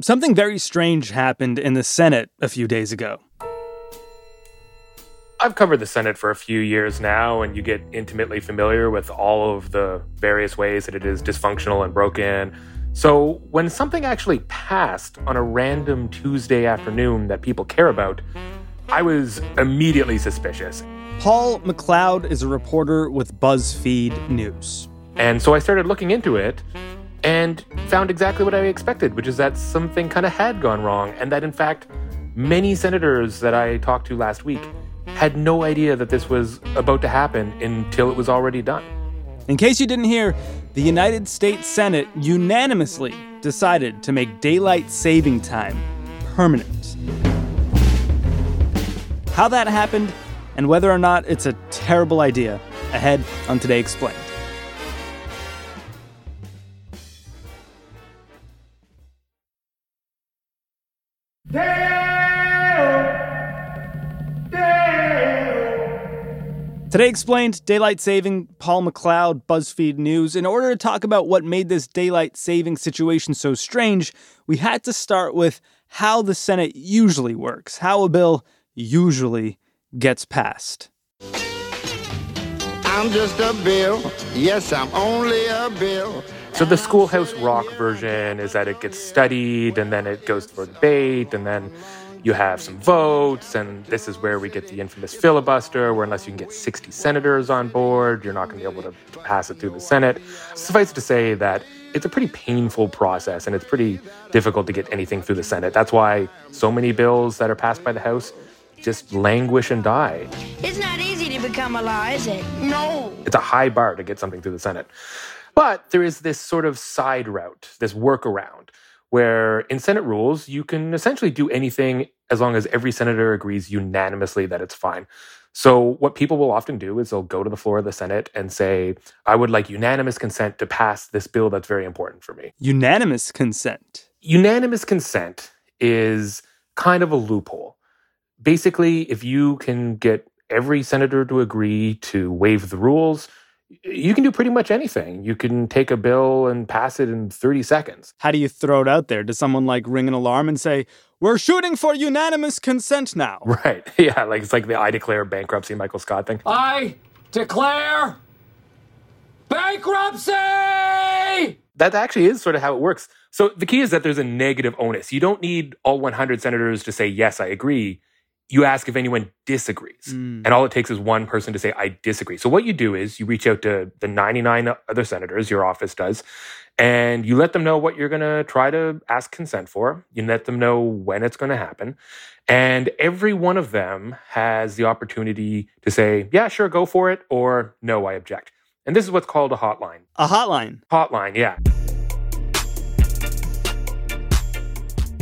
something very strange happened in the Senate a few days ago. I've covered the Senate for a few years now, and you get intimately familiar with all of the various ways that it is dysfunctional and broken. So, when something actually passed on a random Tuesday afternoon that people care about, I was immediately suspicious. Paul McLeod is a reporter with BuzzFeed News. And so I started looking into it and found exactly what I expected, which is that something kind of had gone wrong, and that in fact, many senators that I talked to last week had no idea that this was about to happen until it was already done. In case you didn't hear, the United States Senate unanimously decided to make daylight saving time permanent. How that happened and whether or not it's a terrible idea, ahead on Today Explained. Today explained daylight saving, Paul McLeod, BuzzFeed News. In order to talk about what made this daylight saving situation so strange, we had to start with how the Senate usually works, how a bill usually gets passed. I'm just a bill. Yes, I'm only a bill. So the schoolhouse rock version is that it gets studied and then it goes for debate and then you have some votes, and this is where we get the infamous filibuster, where unless you can get 60 senators on board, you're not going to be able to pass it through the Senate. Suffice to say that it's a pretty painful process, and it's pretty difficult to get anything through the Senate. That's why so many bills that are passed by the House just languish and die. It's not easy to become a law, is it? No. It's a high bar to get something through the Senate. But there is this sort of side route, this workaround, where in Senate rules, you can essentially do anything as long as every senator agrees unanimously that it's fine. So, what people will often do is they'll go to the floor of the Senate and say, I would like unanimous consent to pass this bill that's very important for me. Unanimous consent. Unanimous consent is kind of a loophole. Basically, if you can get every senator to agree to waive the rules, you can do pretty much anything. You can take a bill and pass it in 30 seconds. How do you throw it out there? Does someone like ring an alarm and say, We're shooting for unanimous consent now? Right. Yeah. Like it's like the I declare bankruptcy Michael Scott thing. I declare bankruptcy! That actually is sort of how it works. So the key is that there's a negative onus. You don't need all 100 senators to say, Yes, I agree you ask if anyone disagrees. Mm. And all it takes is one person to say, I disagree. So what you do is you reach out to the 99 other senators, your office does, and you let them know what you're going to try to ask consent for. You let them know when it's going to happen. And every one of them has the opportunity to say, yeah, sure, go for it, or no, I object. And this is what's called a hotline. A hotline? Hotline, yeah.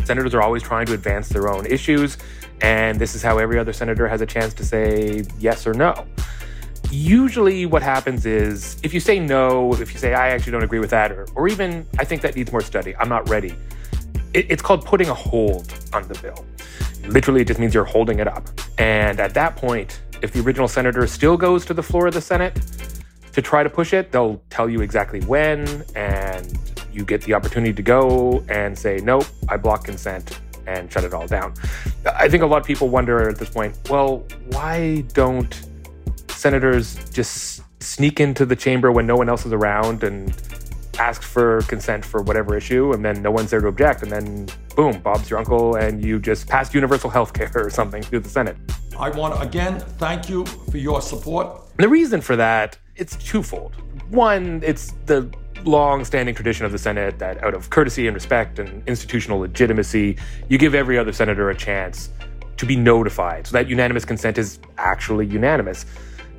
Senators are always trying to advance their own issues. And this is how every other senator has a chance to say yes or no. Usually, what happens is if you say no, if you say, I actually don't agree with that, or, or even I think that needs more study, I'm not ready, it, it's called putting a hold on the bill. Literally, it just means you're holding it up. And at that point, if the original senator still goes to the floor of the Senate to try to push it, they'll tell you exactly when, and you get the opportunity to go and say, nope, I block consent and shut it all down. I think a lot of people wonder at this point, well, why don't senators just sneak into the chamber when no one else is around and ask for consent for whatever issue, and then no one's there to object, and then boom, Bob's your uncle, and you just passed universal health care or something through the Senate. I want to again thank you for your support. The reason for that, it's twofold. One, it's the long standing tradition of the Senate that out of courtesy and respect and institutional legitimacy, you give every other senator a chance to be notified so that unanimous consent is actually unanimous.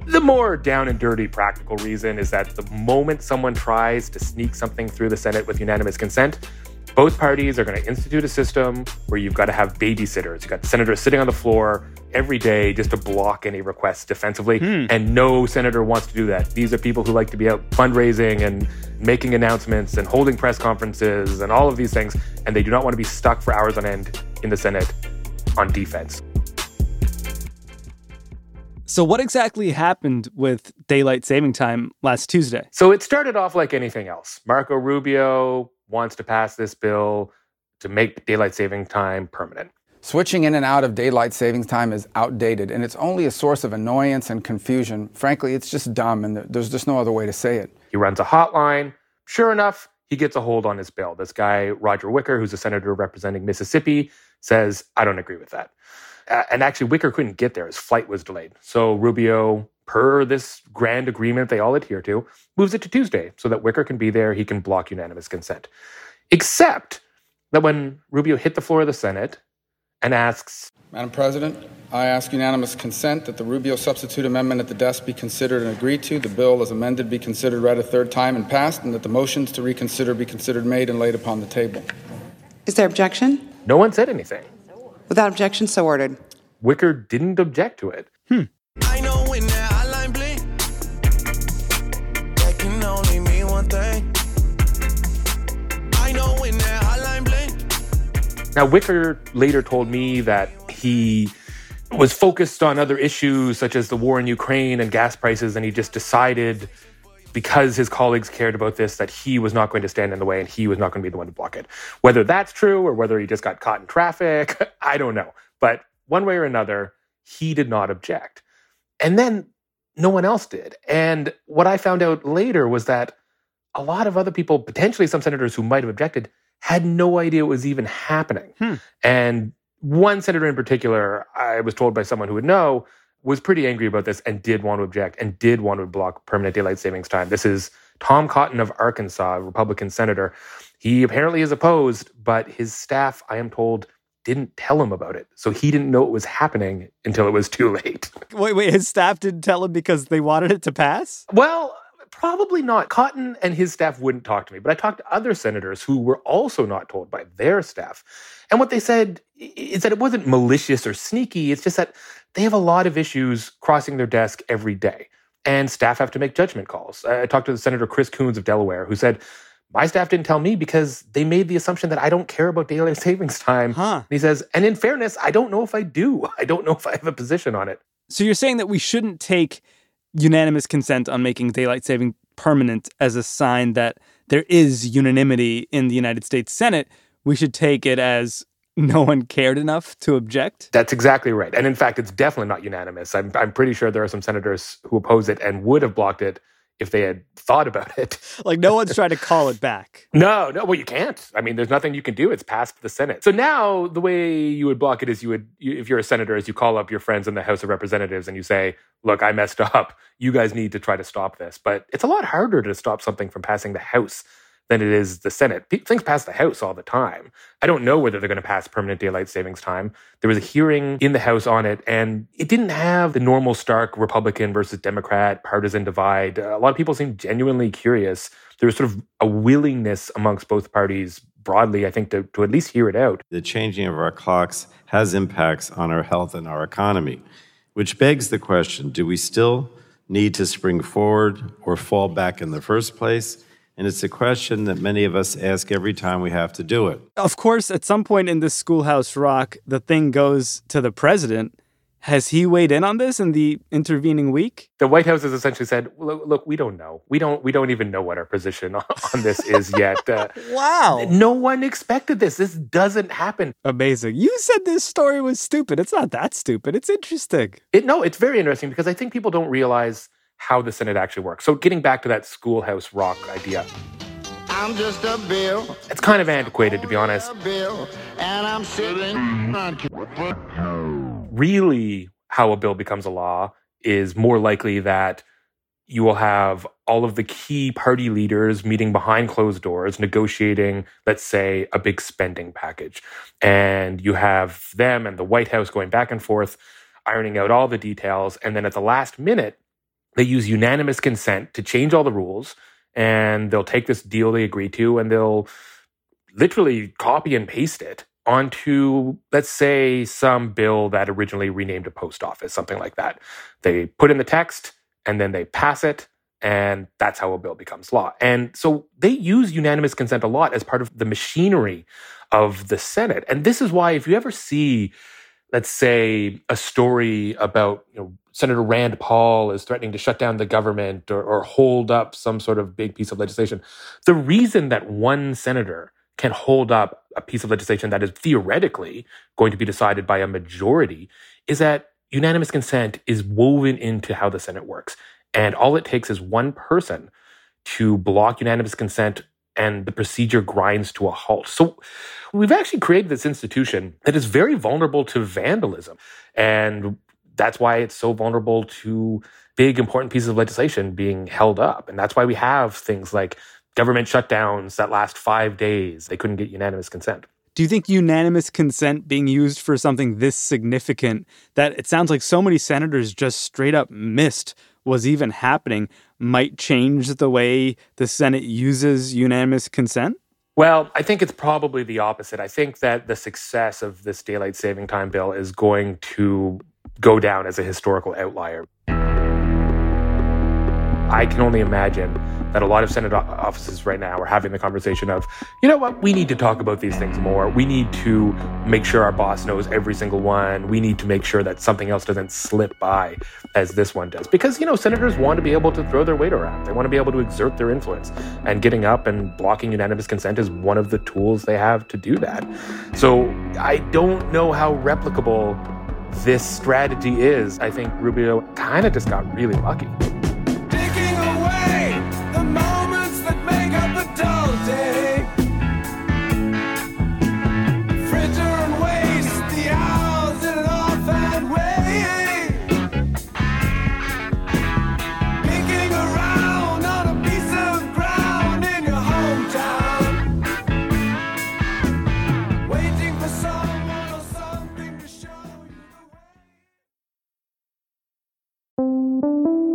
The more down and dirty practical reason is that the moment someone tries to sneak something through the Senate with unanimous consent, both parties are going to institute a system where you've got to have babysitters. You've got senators sitting on the floor every day just to block any requests defensively. Hmm. And no senator wants to do that. These are people who like to be out fundraising and making announcements and holding press conferences and all of these things. And they do not want to be stuck for hours on end in the Senate on defense. So, what exactly happened with daylight saving time last Tuesday? So, it started off like anything else. Marco Rubio wants to pass this bill to make daylight saving time permanent. Switching in and out of daylight savings time is outdated, and it's only a source of annoyance and confusion. Frankly, it's just dumb, and there's just no other way to say it. He runs a hotline. Sure enough, he gets a hold on his bill. This guy, Roger Wicker, who's a senator representing Mississippi, says, I don't agree with that. Uh, and actually, Wicker couldn't get there. His flight was delayed. So Rubio, per this grand agreement they all adhere to, moves it to Tuesday so that Wicker can be there. He can block unanimous consent. Except that when Rubio hit the floor of the Senate and asks Madam President, I ask unanimous consent that the Rubio substitute amendment at the desk be considered and agreed to, the bill as amended be considered read a third time and passed, and that the motions to reconsider be considered made and laid upon the table. Is there objection? No one said anything. Without objection, so ordered. Wicker didn't object to it. Hmm. Now, Wicker later told me that he was focused on other issues such as the war in Ukraine and gas prices, and he just decided because his colleagues cared about this that he was not going to stand in the way and he was not going to be the one to block it. Whether that's true or whether he just got caught in traffic, I don't know. But one way or another, he did not object. And then no one else did. And what I found out later was that a lot of other people, potentially some senators who might have objected, had no idea it was even happening. Hmm. And one senator in particular, I was told by someone who would know, was pretty angry about this and did want to object and did want to block permanent daylight savings time. This is Tom Cotton of Arkansas, a Republican senator. He apparently is opposed, but his staff, I am told, didn't tell him about it. So he didn't know it was happening until it was too late. Wait, wait, his staff didn't tell him because they wanted it to pass? Well, probably not. Cotton and his staff wouldn't talk to me, but I talked to other senators who were also not told by their staff. And what they said is that it wasn't malicious or sneaky. It's just that they have a lot of issues crossing their desk every day, and staff have to make judgment calls. I talked to the Senator Chris Coons of Delaware, who said, my staff didn't tell me because they made the assumption that I don't care about daylight savings time. Huh. And he says, and in fairness, I don't know if I do. I don't know if I have a position on it. So you're saying that we shouldn't take unanimous consent on making daylight saving permanent as a sign that there is unanimity in the United States Senate. We should take it as no one cared enough to object. That's exactly right. And in fact, it's definitely not unanimous. I'm, I'm pretty sure there are some senators who oppose it and would have blocked it if they had thought about it. Like no one's trying to call it back. No, no, well, you can't. I mean, there's nothing you can do. It's passed the Senate. So now the way you would block it is you would, you, if you're a senator, is you call up your friends in the House of Representatives and you say, look, I messed up. You guys need to try to stop this. But it's a lot harder to stop something from passing the House than it is the Senate. Things pass the House all the time. I don't know whether they're going to pass permanent daylight savings time. There was a hearing in the House on it, and it didn't have the normal stark Republican versus Democrat partisan divide. A lot of people seemed genuinely curious. There was sort of a willingness amongst both parties broadly, I think, to, to at least hear it out. The changing of our clocks has impacts on our health and our economy, which begs the question do we still need to spring forward or fall back in the first place? And it's a question that many of us ask every time we have to do it. Of course, at some point in this Schoolhouse Rock, the thing goes to the president. Has he weighed in on this in the intervening week? The White House has essentially said, "Look, look we don't know. We don't. We don't even know what our position on, on this is yet. Uh, Wow. no one expected this. This doesn't happen. Amazing. You said this story was stupid. It's not that stupid. It's interesting. It, no, it's very interesting because I think people don't realize how the Senate actually works. So, getting back to that schoolhouse rock idea, I'm just a bill, it's kind of antiquated, to be honest. bill, and I'm sitting on Really, how a bill becomes a law is more likely that you will have all of the key party leaders meeting behind closed doors, negotiating, let's say, a big spending package. And you have them and the White House going back and forth, ironing out all the details. And then at the last minute, they use unanimous consent to change all the rules. And they'll take this deal they agreed to and they'll literally copy and paste it onto, let's say, some bill that originally renamed a post office, something like that. They put in the text and then they pass it, and that's how a bill becomes law. And so they use unanimous consent a lot as part of the machinery of the Senate. And this is why, if you ever see, let's say, a story about, you know, Senator Rand Paul is threatening to shut down the government or, or hold up some sort of big piece of legislation. The reason that one senator can hold up a piece of legislation that is theoretically going to be decided by a majority is that unanimous consent is woven into how the Senate works. And all it takes is one person to block unanimous consent and the procedure grinds to a halt. So we've actually created this institution that is very vulnerable to vandalism. And that's why it's so vulnerable to big, important pieces of legislation being held up. And that's why we have things like government shutdowns that last five days. They couldn't get unanimous consent. Do you think unanimous consent being used for something this significant that it sounds like so many senators just straight up missed was even happening might change the way the Senate uses unanimous consent? Well, I think it's probably the opposite. I think that the success of this daylight saving time bill is going to go down as a historical outlier. I can only imagine that a lot of Senate offices right now are having the conversation of, you know what, we need to talk about these things more. We need to make sure our boss knows every single one. We need to make sure that something else doesn't slip by as this one does. Because, you know, senators want to be able to throw their weight around. They want to be able to exert their influence. And getting up and blocking unanimous consent is one of the tools they have to do that. So I don't know how replicable this strategy is. I think Rubio kind of just got really lucky.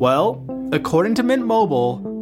Well, according to Mint Mobile,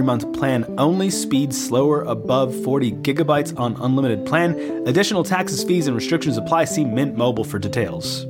three month plan only, speed slower above 40 gigabytes on unlimited plan. Additional taxes, fees, and restrictions apply. See Mint Mobile for details.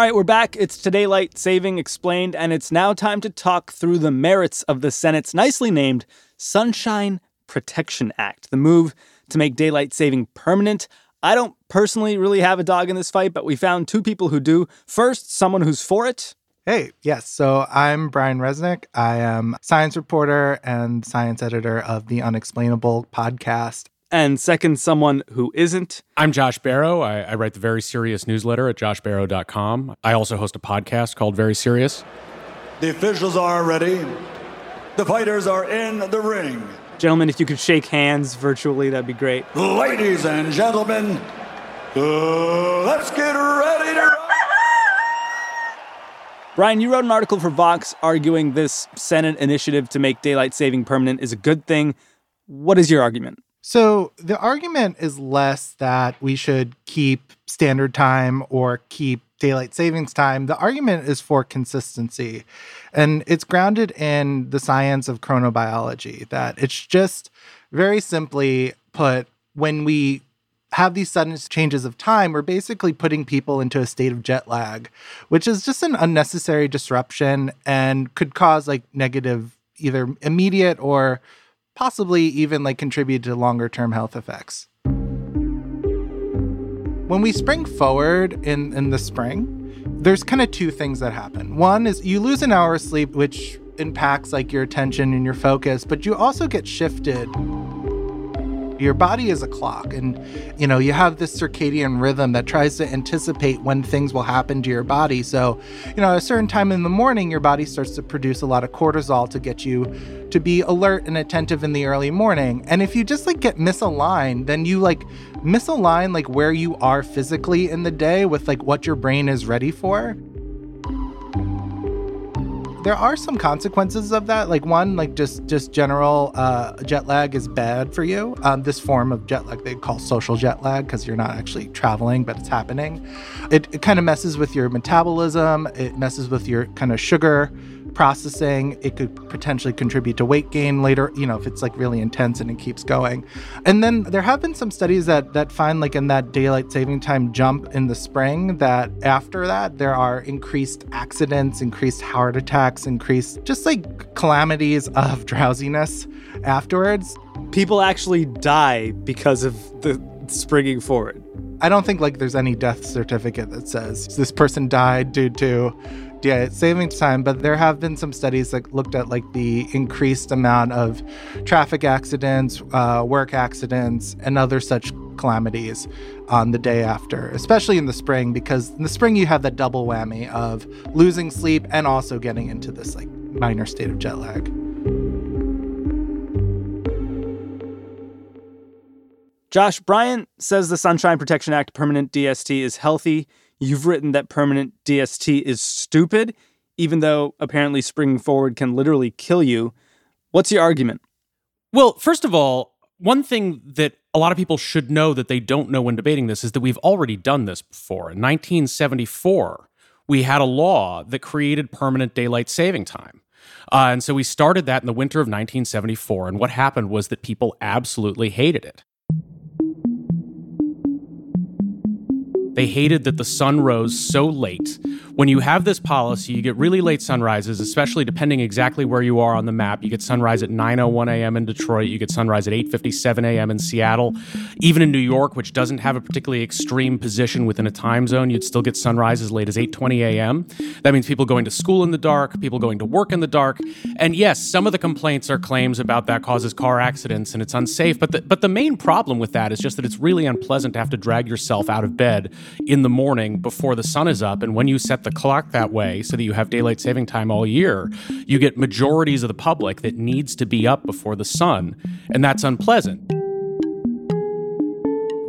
All right, we're back. It's Today Light Saving Explained, and it's now time to talk through the merits of the Senate's nicely named Sunshine Protection Act, the move to make daylight saving permanent. I don't personally really have a dog in this fight, but we found two people who do. First, someone who's for it. Hey, yes. So I'm Brian Resnick. I am science reporter and science editor of the Unexplainable podcast and second, someone who isn't. I'm Josh Barro. I, I, write the Very Serious newsletter at joshbarro.com. I also host a podcast called Very Serious. The officials are ready. The fighters are in the ring. Gentlemen, if you could shake hands virtually, that'd be great. Ladies and gentlemen, uh, let's get ready to. Brian, you wrote an article for Vox arguing this Senate initiative to make daylight saving permanent is a good thing. What is your argument? So the argument is less that we should keep standard time or keep daylight savings time. The argument is for consistency. And it's grounded in the science of chronobiology, that it's just very simply put when we have these sudden changes of time, we're basically putting people into a state of jet lag, which is just an unnecessary disruption and could cause like negative, either immediate or possibly even like contribute to longer term health effects. When we spring forward in, in the spring, there's kind of two things that happen. One is you lose an hour of sleep, which impacts like your attention and your focus, but you also get shifted your body is a clock and you know you have this circadian rhythm that tries to anticipate when things will happen to your body. So you know at a certain time in the morning your body starts to produce a lot of cortisol to get you to be alert and attentive in the early morning. And if you just like get misaligned then you like misalign like where you are physically in the day with like what your brain is ready for there are some consequences of that. Like one, like just just general uh, jet lag is bad for you. Um, this form of jet lag they call social jet lag because you're not actually traveling, but it's happening. It, it kind of messes with your metabolism. It messes with your kind of sugar processing. It could potentially contribute to weight gain later, you know, if it's like really intense and it keeps going. And then there have been some studies that that find like in that daylight saving time jump in the spring that after that there are increased accidents, increased heart attacks, increased just like calamities of drowsiness afterwards. People actually die because of the springing forward. I don't think like there's any death certificate that says this person died due to yeah, saving time, but there have been some studies that looked at like the increased amount of traffic accidents, uh, work accidents, and other such calamities on the day after, especially in the spring, because in the spring you have that double whammy of losing sleep and also getting into this like minor state of jet lag. Josh Bryant says the Sunshine Protection Act permanent DST is healthy You've written that permanent DST is stupid, even though apparently springing forward can literally kill you. What's your argument? Well, first of all, one thing that a lot of people should know that they don't know when debating this is that we've already done this before. In 1974, we had a law that created permanent daylight saving time. Uh, and so we started that in the winter of 1974. And what happened was that people absolutely hated it. They hated that the sun rose so late. When you have this policy, you get really late sunrises, especially depending exactly where you are on the map. You get sunrise at 9:01 a.m. in Detroit, you get sunrise at 8:57 a.m. in Seattle. Even in New York, which doesn't have a particularly extreme position within a time zone, you'd still get sunrise as late as 8:20 a.m. That means people going to school in the dark, people going to work in the dark. And yes, some of the complaints are claims about that causes car accidents and it's unsafe, but the, but the main problem with that is just that it's really unpleasant to have to drag yourself out of bed in the morning before the sun is up. And when you set the clock that way so that you have daylight saving time all year, you get majorities of the public that needs to be up before the sun. And that's unpleasant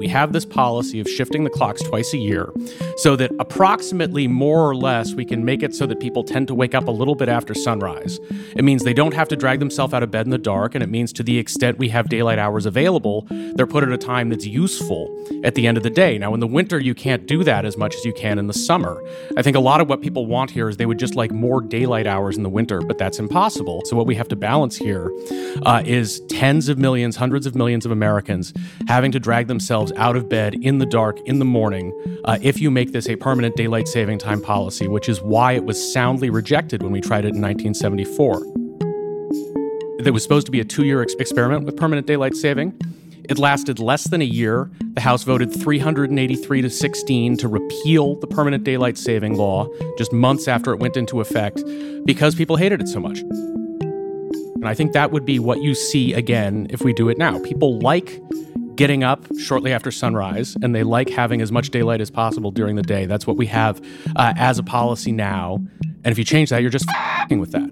we have this policy of shifting the clocks twice a year so that approximately more or less we can make it so that people tend to wake up a little bit after sunrise. It means they don't have to drag themselves out of bed in the dark, and it means to the extent we have daylight hours available, they're put at a time that's useful at the end of the day. Now, in the winter, you can't do that as much as you can in the summer. I think a lot of what people want here is they would just like more daylight hours in the winter, but that's impossible. So, what we have to balance here uh, is tens of millions, hundreds of millions of Americans having to drag themselves out of bed in the dark in the morning uh, if you make this a permanent daylight saving time policy, which is why it was soundly rejected when we tried it in 1974. It was supposed to be a two year ex- experiment with permanent daylight saving. It lasted less than a year. The House voted 383 to 16 to repeal the permanent daylight saving law just months after it went into effect because people hated it so much. And I think that would be what you see again if we do it now. People like getting up shortly after sunrise, and they like having as much daylight as possible during the day. That's what we have uh, as a policy now. And if you change that, you're just f***ing with that.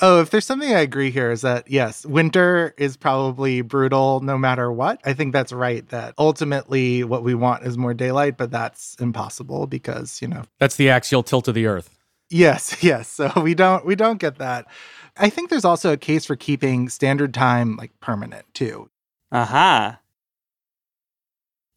Oh, if there's something I agree here is that yes, winter is probably brutal no matter what. I think that's right that ultimately what we want is more daylight, but that's impossible because, you know. That's the axial tilt of the earth. Yes, yes. So we don't we don't get that. I think there's also a case for keeping standard time like permanent too. Aha.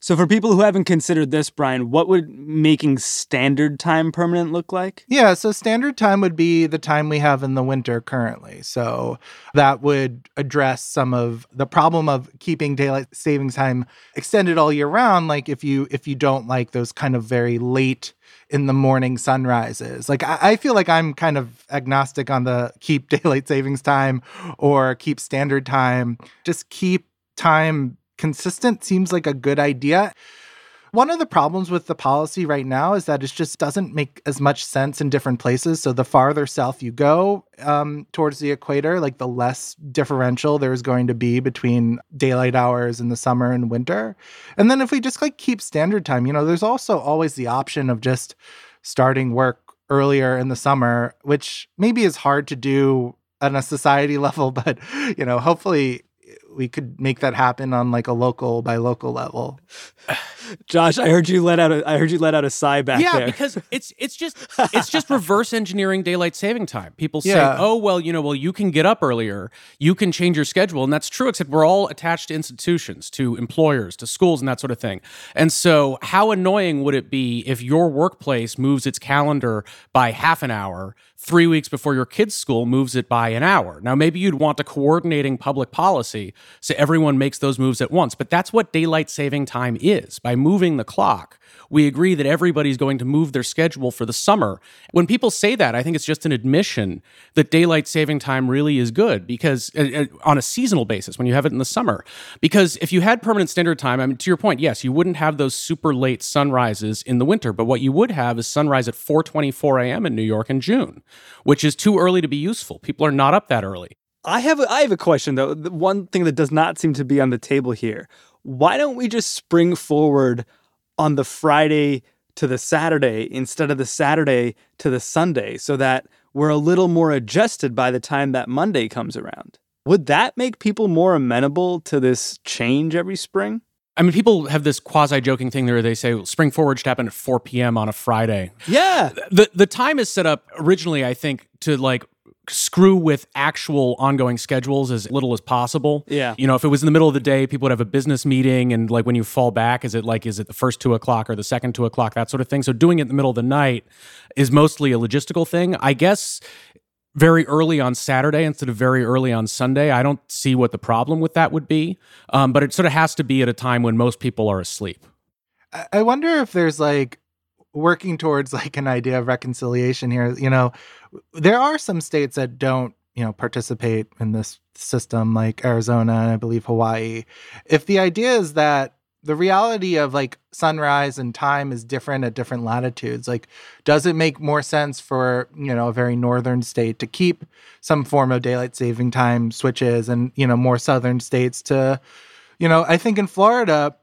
So, for people who haven't considered this, Brian, what would making standard time permanent look like? Yeah, so standard time would be the time we have in the winter currently. So that would address some of the problem of keeping daylight savings time extended all year round. Like if you if you don't like those kind of very late in the morning sunrises. Like I, I feel like I'm kind of agnostic on the keep daylight savings time or keep standard time. Just keep time consistent seems like a good idea. One of the problems with the policy right now is that it just doesn't make as much sense in different places. So the farther south you go um, towards the equator, like the less differential there's going to be between daylight hours in the summer and winter. And then if we just like keep standard time, you know, there's also always the option of just starting work earlier in the summer, which maybe is hard to do on a society level, but you know, hopefully we could make that happen on like a local by local level. Josh, I heard you let out a I heard you let out a sigh back yeah, there. because it's it's just it's just reverse engineering daylight saving time. People say, Yeah. "Oh, well, you know, well you can get up earlier, you can change your schedule." And that's true except we're all attached to institutions, to employers, to schools and that sort of thing. And so, how annoying would it be if your workplace moves its calendar by half an hour? Three weeks before your kid's school moves it by an hour. Now, maybe you'd want a coordinating public policy so everyone makes those moves at once, but that's what daylight saving time is. By moving the clock, we agree that everybody's going to move their schedule for the summer. When people say that, I think it's just an admission that daylight saving time really is good because uh, uh, on a seasonal basis when you have it in the summer. Because if you had permanent standard time, I mean, to your point, yes, you wouldn't have those super late sunrises in the winter, but what you would have is sunrise at 4:24 a.m. in New York in June, which is too early to be useful. People are not up that early. I have a, I have a question though. The one thing that does not seem to be on the table here. Why don't we just spring forward on the Friday to the Saturday instead of the Saturday to the Sunday so that we're a little more adjusted by the time that Monday comes around? Would that make people more amenable to this change every spring? I mean, people have this quasi joking thing where they say well, spring forward should happen at 4 p.m. on a Friday. Yeah. The the time is set up originally, I think, to like screw with actual ongoing schedules as little as possible. Yeah. You know, if it was in the middle of the day, people would have a business meeting and like when you fall back, is it like is it the first two o'clock or the second two o'clock, that sort of thing. So doing it in the middle of the night is mostly a logistical thing. I guess very early on Saturday instead of very early on Sunday. I don't see what the problem with that would be. Um, but it sort of has to be at a time when most people are asleep. I- wonder if there's like working towards like an idea of reconciliation here. You know, there are some states that don't, you know, participate in this system, like Arizona and I believe Hawaii. If the idea is that the reality of like sunrise and time is different at different latitudes, like does it make more sense for, you know, a very northern state to keep some form of daylight saving time switches and, you know, more southern states to, you know, I think in Florida,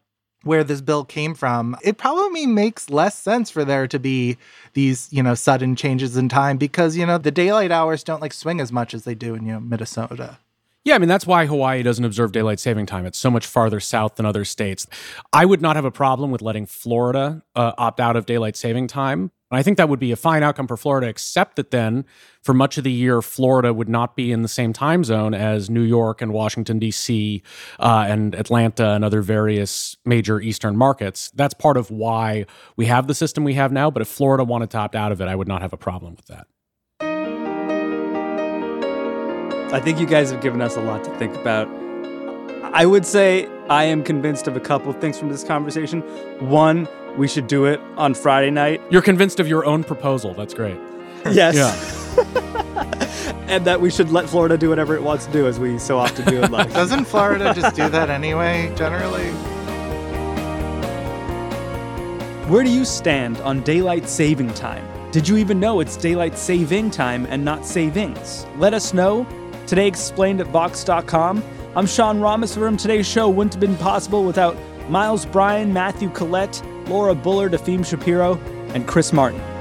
where this bill came from, it probably makes less sense for there to be these, you know, sudden changes in time because, you know, the daylight hours don't like swing as much as they do in, you know, Minnesota. Yeah, I mean, that's why Hawaii doesn't observe daylight saving time. It's so much farther south than other states. I would not have a problem with letting Florida uh, opt out of daylight saving time. And I think that would be a fine outcome for Florida, except that then for much of the year, Florida would not be in the same time zone as New York and Washington, D.C., uh, and Atlanta and other various major Eastern markets. That's part of why we have the system we have now. But if Florida wanted to opt out of it, I would not have a problem with that. I think you guys have given us a lot to think about. I would say I am convinced of a couple of things from this conversation. One, we should do it on Friday night. You're convinced of your own proposal. That's great. Yes. Yeah. and that we should let Florida do whatever it wants to do, as we so often do in life. Doesn't Florida just do that anyway, generally? Where do you stand on daylight saving time? Did you even know it's daylight saving time and not savings? Let us know. Today explained at Vox.com. I'm Sean Rameswaram Today's show wouldn't have been possible without Miles Bryan, Matthew Collette, Laura Bullard, Efim Shapiro, and Chris Martin.